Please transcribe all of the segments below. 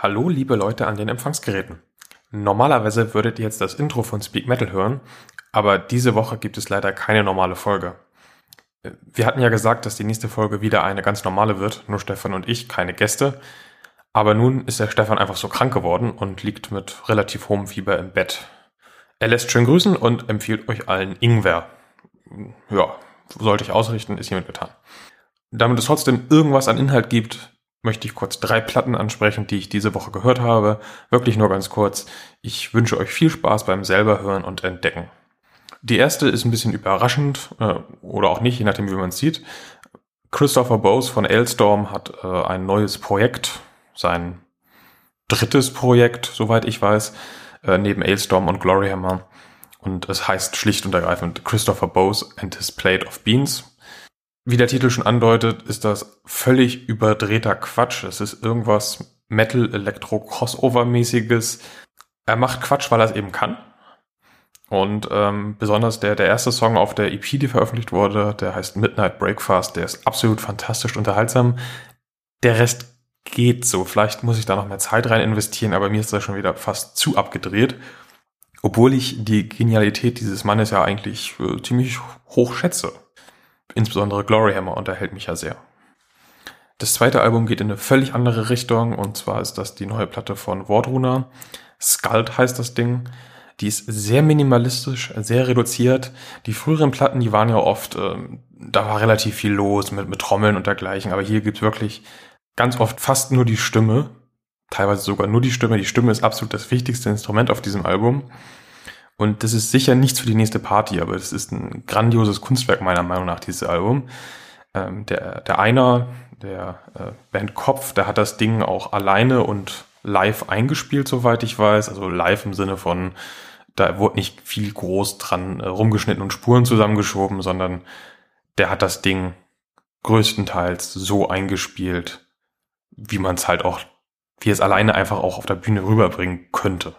Hallo, liebe Leute an den Empfangsgeräten. Normalerweise würdet ihr jetzt das Intro von Speak Metal hören, aber diese Woche gibt es leider keine normale Folge. Wir hatten ja gesagt, dass die nächste Folge wieder eine ganz normale wird, nur Stefan und ich, keine Gäste. Aber nun ist der Stefan einfach so krank geworden und liegt mit relativ hohem Fieber im Bett. Er lässt schön grüßen und empfiehlt euch allen Ingwer. Ja, sollte ich ausrichten, ist hiermit getan. Damit es trotzdem irgendwas an Inhalt gibt, möchte ich kurz drei Platten ansprechen, die ich diese Woche gehört habe. Wirklich nur ganz kurz. Ich wünsche euch viel Spaß beim selber hören und entdecken. Die erste ist ein bisschen überraschend äh, oder auch nicht, je nachdem wie man es sieht. Christopher Bose von Ailstorm hat äh, ein neues Projekt, sein drittes Projekt, soweit ich weiß, äh, neben Ailstorm und Gloryhammer. Und es heißt schlicht und ergreifend Christopher Bose and his Plate of Beans. Wie der Titel schon andeutet, ist das völlig überdrehter Quatsch. Es ist irgendwas Metal-Elektro-Crossover-mäßiges. Er macht Quatsch, weil er es eben kann. Und ähm, besonders der, der erste Song auf der EP, die veröffentlicht wurde, der heißt Midnight Breakfast, der ist absolut fantastisch unterhaltsam. Der Rest geht so. Vielleicht muss ich da noch mehr Zeit rein investieren, aber mir ist das schon wieder fast zu abgedreht. Obwohl ich die Genialität dieses Mannes ja eigentlich äh, ziemlich hoch schätze. Insbesondere Gloryhammer unterhält mich ja sehr. Das zweite Album geht in eine völlig andere Richtung und zwar ist das die neue Platte von Wardruna. Skald heißt das Ding. Die ist sehr minimalistisch, sehr reduziert. Die früheren Platten, die waren ja oft, äh, da war relativ viel los mit, mit Trommeln und dergleichen, aber hier gibt's wirklich ganz oft fast nur die Stimme, teilweise sogar nur die Stimme. Die Stimme ist absolut das wichtigste Instrument auf diesem Album. Und das ist sicher nichts für die nächste Party, aber es ist ein grandioses Kunstwerk meiner Meinung nach, dieses Album. Ähm, der, der einer, der äh, Band Kopf, der hat das Ding auch alleine und live eingespielt, soweit ich weiß. Also live im Sinne von, da wurde nicht viel groß dran äh, rumgeschnitten und Spuren zusammengeschoben, sondern der hat das Ding größtenteils so eingespielt, wie man es halt auch, wie es alleine einfach auch auf der Bühne rüberbringen könnte.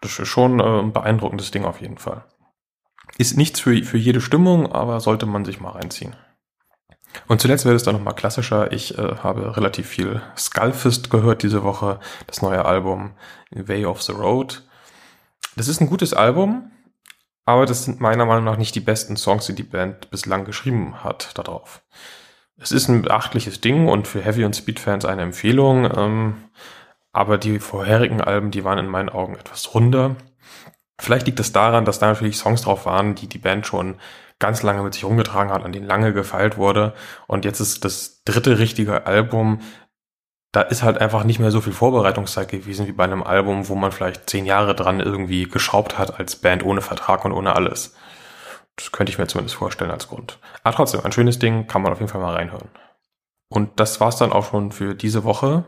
Das ist schon äh, ein beeindruckendes Ding auf jeden Fall. Ist nichts für, für jede Stimmung, aber sollte man sich mal reinziehen. Und zuletzt wird es dann nochmal klassischer. Ich äh, habe relativ viel Skullfist gehört diese Woche, das neue Album Way of the Road. Das ist ein gutes Album, aber das sind meiner Meinung nach nicht die besten Songs, die die Band bislang geschrieben hat darauf. Es ist ein beachtliches Ding und für Heavy- und Speed-Fans eine Empfehlung. Ähm, aber die vorherigen Alben, die waren in meinen Augen etwas runder. Vielleicht liegt es daran, dass da natürlich Songs drauf waren, die die Band schon ganz lange mit sich rumgetragen hat, an denen lange gefeilt wurde. Und jetzt ist das dritte richtige Album. Da ist halt einfach nicht mehr so viel Vorbereitungszeit gewesen wie bei einem Album, wo man vielleicht zehn Jahre dran irgendwie geschraubt hat als Band ohne Vertrag und ohne alles. Das könnte ich mir zumindest vorstellen als Grund. Aber trotzdem, ein schönes Ding, kann man auf jeden Fall mal reinhören. Und das war's dann auch schon für diese Woche.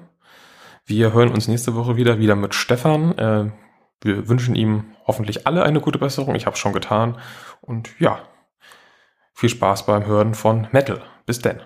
Wir hören uns nächste Woche wieder, wieder mit Stefan. Äh, wir wünschen ihm hoffentlich alle eine gute Besserung. Ich habe es schon getan. Und ja, viel Spaß beim Hören von Metal. Bis denn.